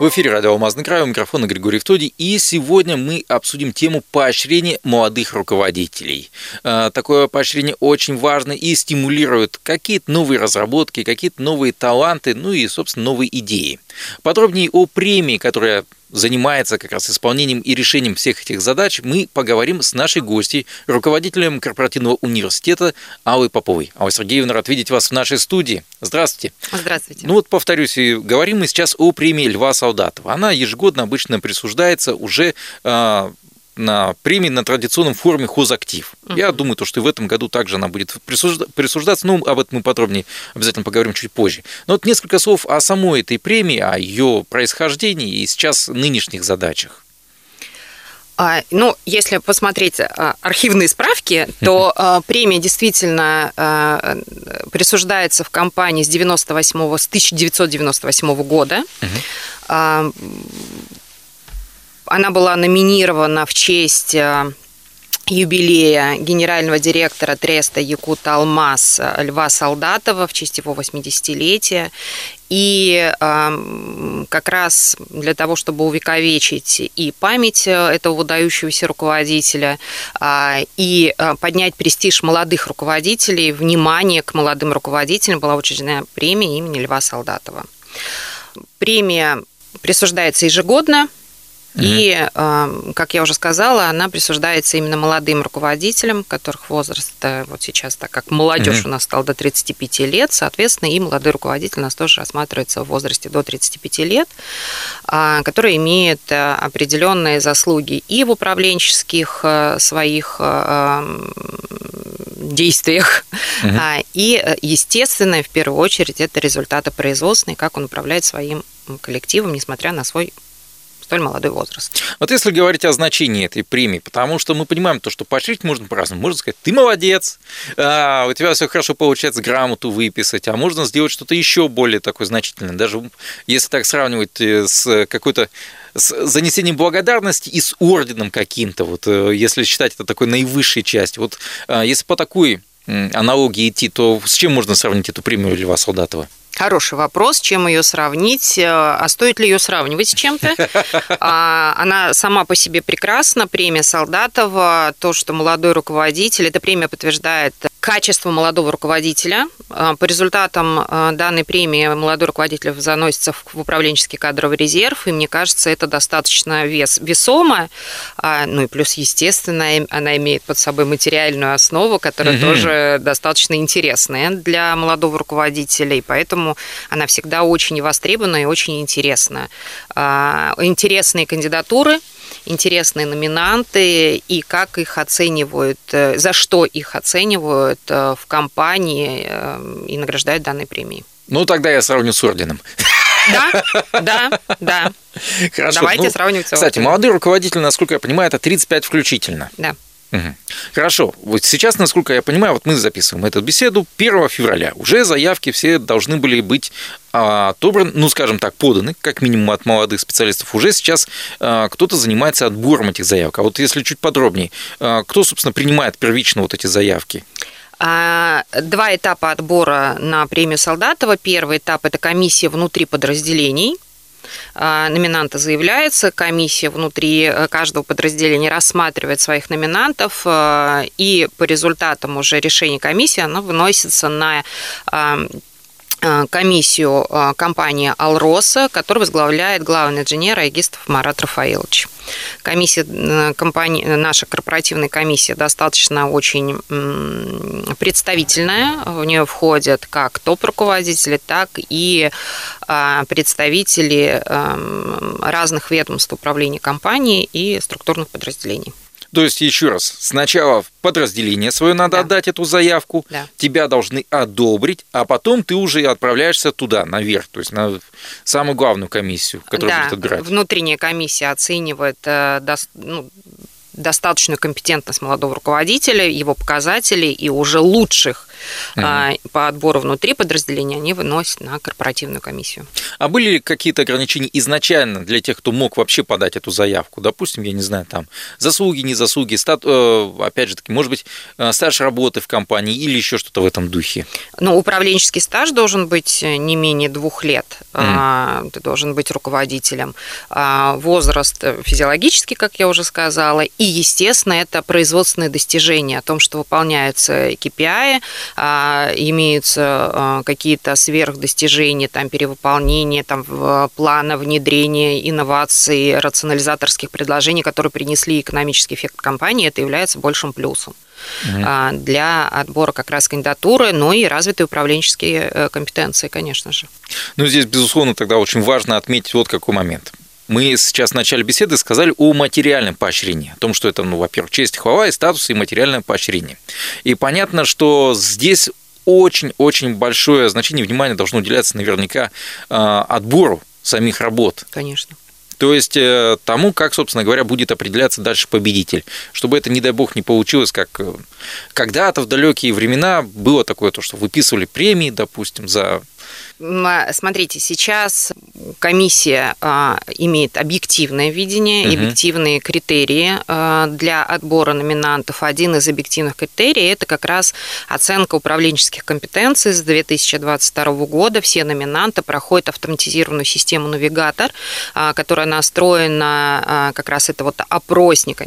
В эфире радио «Алмазный край», у микрофона Григорий Втоди, и сегодня мы обсудим тему поощрения молодых руководителей. А, такое поощрение очень важно и стимулирует какие-то новые разработки, какие-то новые таланты, ну и, собственно, новые идеи. Подробнее о премии, которая занимается как раз исполнением и решением всех этих задач, мы поговорим с нашей гостьей, руководителем корпоративного университета Аллой Поповой. Алла Сергеевна, рад видеть вас в нашей студии. Здравствуйте. Здравствуйте. Ну вот повторюсь, говорим мы сейчас о премии Льва Солдатова. Она ежегодно обычно присуждается уже а, на премии на традиционном форуме «Хозактив». Uh-huh. Я думаю, то, что и в этом году также она будет присуждаться, но об этом мы подробнее обязательно поговорим чуть позже. Но вот несколько слов о самой этой премии, о ее происхождении и сейчас нынешних задачах. А, ну, если посмотреть а, архивные справки, то uh-huh. премия действительно присуждается в компании с, 98, с 1998 года. Она была номинирована в честь э, юбилея генерального директора Треста Якут Алмаз э, Льва Солдатова в честь его 80-летия. И э, как раз для того, чтобы увековечить и память э, этого выдающегося руководителя, э, и поднять престиж молодых руководителей, внимание к молодым руководителям была учреждена премия имени Льва Солдатова. Премия присуждается ежегодно и, как я уже сказала, она присуждается именно молодым руководителям, которых возраст вот сейчас, так как молодежь mm-hmm. у нас стала до 35 лет, соответственно, и молодой руководитель у нас тоже рассматривается в возрасте до 35 лет, а, который имеет э, определенные заслуги и в управленческих э, своих э, действиях, mm-hmm. и, естественно, в первую очередь, это результаты производственные, как он управляет своим коллективом, несмотря на свой столь молодой возраст. Вот если говорить о значении этой премии, потому что мы понимаем то, что поощрить можно по-разному. Можно сказать, ты молодец, а, у тебя все хорошо получается грамоту выписать, а можно сделать что-то еще более такое значительное. Даже если так сравнивать э, с какой-то с занесением благодарности и с орденом каким-то, вот э, если считать это такой наивысшей частью. Вот а, если по такой аналогии идти, то с чем можно сравнить эту премию Льва Солдатова? Хороший вопрос, чем ее сравнить, э, а стоит ли ее сравнивать с чем-то? А, она сама по себе прекрасна, премия Солдатова, то, что молодой руководитель, эта премия подтверждает качество молодого руководителя. А, по результатам а, данной премии молодой руководитель заносится в управленческий кадровый резерв, и мне кажется, это достаточно вес, весомо. Ну и плюс, естественно, она имеет под собой материальную основу, которая угу. тоже достаточно интересная для молодого руководителя, и поэтому она всегда очень востребована и очень интересна. А, интересные кандидатуры, интересные номинанты и как их оценивают, э, за что их оценивают э, в компании э, и награждают данной премией. Ну, тогда я сравню с орденом. Да, да, да. Хорошо. Давайте ну, сравнивать Кстати, молодой руководитель, насколько я понимаю, это 35 включительно. Да. Угу. Хорошо. Вот сейчас, насколько я понимаю, вот мы записываем эту беседу 1 февраля. Уже заявки все должны были быть а, отобраны, ну, скажем так, поданы, как минимум от молодых специалистов. Уже сейчас а, кто-то занимается отбором этих заявок. А вот если чуть подробнее, а, кто, собственно, принимает первично вот эти заявки? Два этапа отбора на премию Солдатова. Первый этап – это комиссия внутри подразделений – а, номинанта заявляется, комиссия внутри э, каждого подразделения рассматривает своих номинантов, э, и по результатам уже решения комиссии она выносится на а, а, комиссию компании «Алроса», которую возглавляет главный инженер Айгистов Марат Рафаилович. Комиссия, э, компания, наша корпоративная комиссия достаточно очень представительная. В нее входят как топ-руководители, так и представители эм, разных ведомств управления компанией и структурных подразделений. То есть, еще раз, сначала в подразделение свое надо да. отдать эту заявку, да. тебя должны одобрить, а потом ты уже отправляешься туда, наверх, то есть на самую главную комиссию, которая да, будет отбирать. внутренняя комиссия оценивает э, ну, достаточную компетентность молодого руководителя, его показателей и уже лучших mm-hmm. по отбору внутри подразделения они выносят на корпоративную комиссию. А были ли какие-то ограничения изначально для тех, кто мог вообще подать эту заявку? Допустим, я не знаю, там заслуги, не заслуги, стат... Э, опять же таки, может быть, э, стаж работы в компании или еще что-то в этом духе? Ну, управленческий стаж должен быть не менее двух лет. Mm. Ты должен быть руководителем. А, возраст физиологический, как я уже сказала, и, естественно, это производственные достижения о том, что выполняются KPI, а, имеются а, какие-то сверхдостижения, там, перевыполнения там, плана внедрения инноваций, рационализаторских предложений, которые принесли экономический эффект компании, это является большим плюсом для отбора как раз кандидатуры, но и развитые управленческие э, компетенции, конечно же. Ну, здесь, безусловно, тогда очень важно отметить вот какой момент. Мы сейчас в начале беседы сказали о материальном поощрении, о том, что это, ну, во-первых, честь, хвала и статус, и материальное поощрение. И понятно, что здесь очень-очень большое значение, внимание должно уделяться наверняка а, отбору самих работ. Конечно. То есть э, тому, как, собственно говоря, будет определяться дальше победитель. Чтобы это, не дай бог, не получилось, как э, когда-то в далекие времена было такое, то, что выписывали премии, допустим, за Смотрите, сейчас комиссия а, имеет объективное видение, угу. объективные критерии а, для отбора номинантов. Один из объективных критерий – это как раз оценка управленческих компетенций с 2022 года. Все номинанты проходят автоматизированную систему «Навигатор», а, которая настроена, как раз это вот опросник,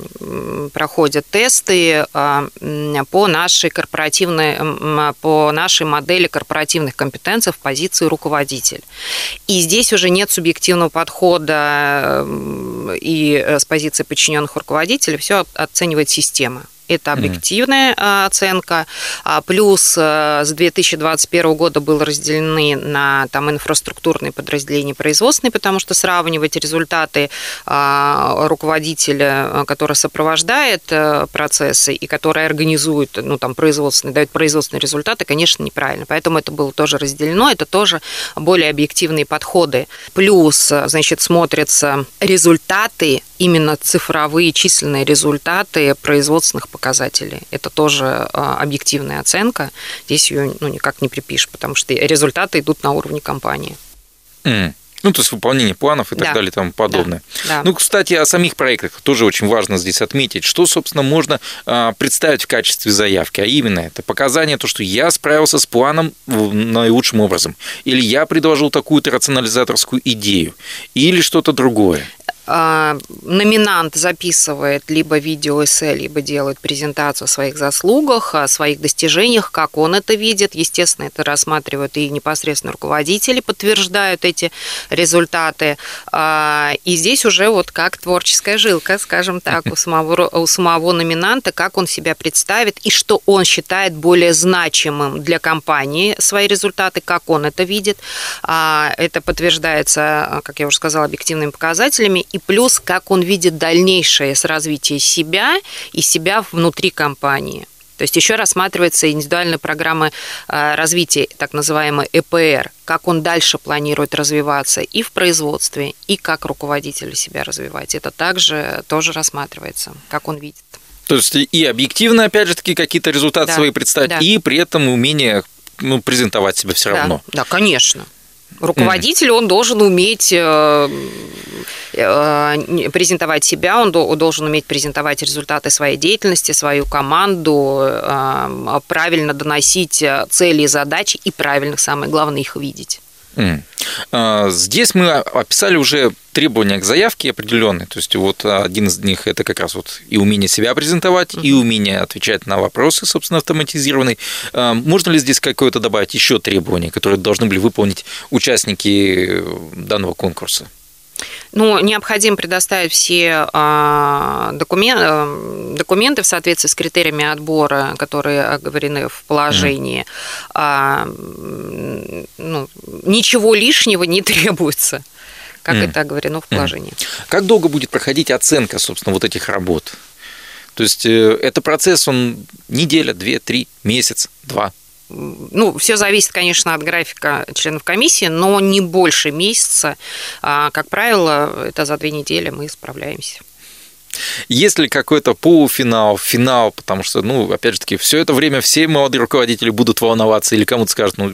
проходят тесты по нашей корпоративной, по нашей модели корпоративных компетенций в позицию руководитель. И здесь уже нет субъективного подхода и э, с позиции подчиненных руководителей, все оценивает система. Это объективная mm-hmm. оценка. А плюс э, с 2021 года было разделены на там, инфраструктурные подразделения производственные, потому что сравнивать результаты а, руководителя, который сопровождает процессы и который организует ну, там, производственные, дает производственные результаты, конечно, неправильно. Поэтому это было тоже разделено. Это тоже более объективные подходы. Плюс, значит, смотрятся результаты именно цифровые численные результаты производственных показателей. Это тоже а, объективная оценка. Здесь ее ну, никак не припишешь, потому что результаты идут на уровне компании. Mm. Ну, то есть выполнение планов и так да. далее и тому подобное. Да. Да. Ну, кстати, о самих проектах тоже очень важно здесь отметить, что, собственно, можно а, представить в качестве заявки, а именно это показание, то, что я справился с планом наилучшим образом, или я предложил такую-то рационализаторскую идею, или что-то другое. А, номинант записывает либо видео эссе, либо делает презентацию о своих заслугах, о своих достижениях, как он это видит. Естественно, это рассматривают и непосредственно руководители, подтверждают эти результаты. А, и здесь уже вот как творческая жилка, скажем так, у самого, у самого номинанта, как он себя представит и что он считает более значимым для компании свои результаты, как он это видит. А, это подтверждается, как я уже сказала, объективными показателями и плюс, как он видит дальнейшее с развития себя и себя внутри компании. То есть еще рассматривается индивидуальная программа э, развития, так называемая ЭПР, как он дальше планирует развиваться и в производстве, и как руководитель себя развивать. Это также тоже рассматривается, как он видит. То есть и объективно, опять же таки, какие-то результаты да, свои представить, да. и при этом умение ну, презентовать себя все да, равно. Да, конечно. Руководитель, он должен уметь э, э, презентовать себя, он должен уметь презентовать результаты своей деятельности, свою команду, э, правильно доносить цели и задачи и правильно, самое главное, их видеть. А, здесь мы описали уже требования к заявке определенные. То есть вот один из них это как раз вот и умение себя презентовать, и умение отвечать на вопросы, собственно, автоматизированный. А, можно ли здесь какое-то добавить еще требования, которые должны были выполнить участники данного конкурса? Ну, необходимо предоставить все а, документы, э, документы в соответствии с критериями отбора, которые оговорены в положении. Mm. Ну, ничего лишнего не требуется как mm. это оговорено в положении. Mm. Как долго будет проходить оценка, собственно, вот этих работ? То есть э, это процесс, он неделя, две, три, месяц, два? Ну, все зависит, конечно, от графика членов комиссии, но не больше месяца. А, как правило, это за две недели мы справляемся. Есть ли какой-то полуфинал, финал, потому что, ну, опять же таки, все это время все молодые руководители будут волноваться или кому-то скажут, ну,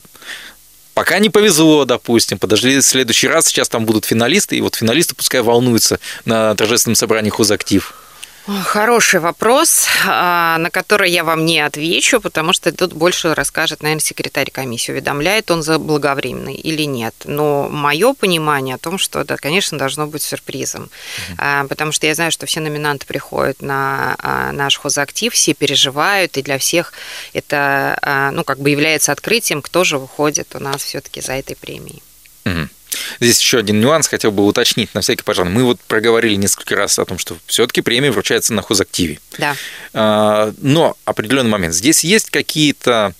Пока не повезло, допустим, подожди в следующий раз, сейчас там будут финалисты, и вот финалисты пускай волнуются на торжественном собрании хозактив. Хороший вопрос, а, на который я вам не отвечу, потому что тут больше расскажет, наверное, секретарь комиссии, уведомляет он заблаговременный или нет. Но мое понимание о том, что это, конечно, должно быть сюрпризом, угу. потому что я знаю, что все номинанты приходят на а, наш хозактив, все переживают, и для всех это, ну, как бы является открытием, кто же выходит у нас все-таки за этой премией. Угу. Здесь еще один нюанс хотел бы уточнить на всякий пожар. Мы вот проговорили несколько раз о том, что все-таки премия вручается на хозактиве. Да. А, но определенный момент. Здесь есть какие-то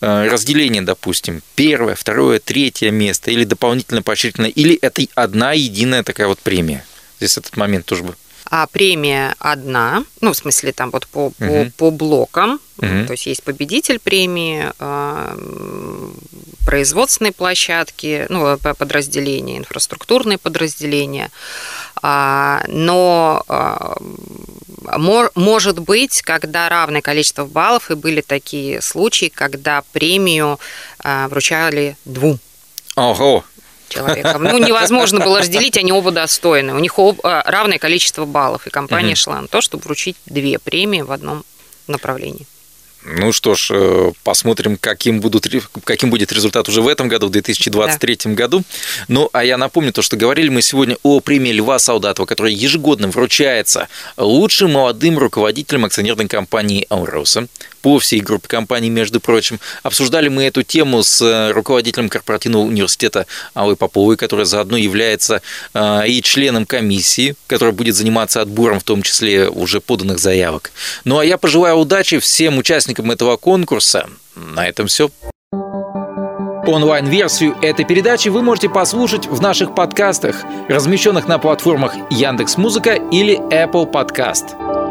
а, разделения, допустим, первое, второе, третье место или дополнительно поощрительное, или это одна единая такая вот премия? Здесь этот момент тоже бы а премия одна, ну, в смысле, там вот по, по, угу. по блокам, угу. то есть есть победитель премии, а, производственные площадки, ну, подразделения, инфраструктурные подразделения, а, но а, может быть, когда равное количество баллов, и были такие случаи, когда премию вручали двум. Ого, человеком. Ну, невозможно было разделить, они оба достойны. У них оба равное количество баллов, и компания угу. шла на то, чтобы вручить две премии в одном направлении. Ну что ж, э, посмотрим, каким, будут, каким будет результат уже в этом году, в 2023 да. году. Ну, а я напомню то, что говорили мы сегодня о премии Льва Солдатова, которая ежегодно вручается лучшим молодым руководителям акционерной компании «Ауроса» по всей группе компаний, между прочим. Обсуждали мы эту тему с э, руководителем корпоративного университета Аллой Поповой, которая заодно является э, и членом комиссии, которая будет заниматься отбором, в том числе уже поданных заявок. Ну а я пожелаю удачи всем участникам этого конкурса. На этом все. Онлайн-версию этой передачи вы можете послушать в наших подкастах, размещенных на платформах Яндекс.Музыка или Apple Podcast.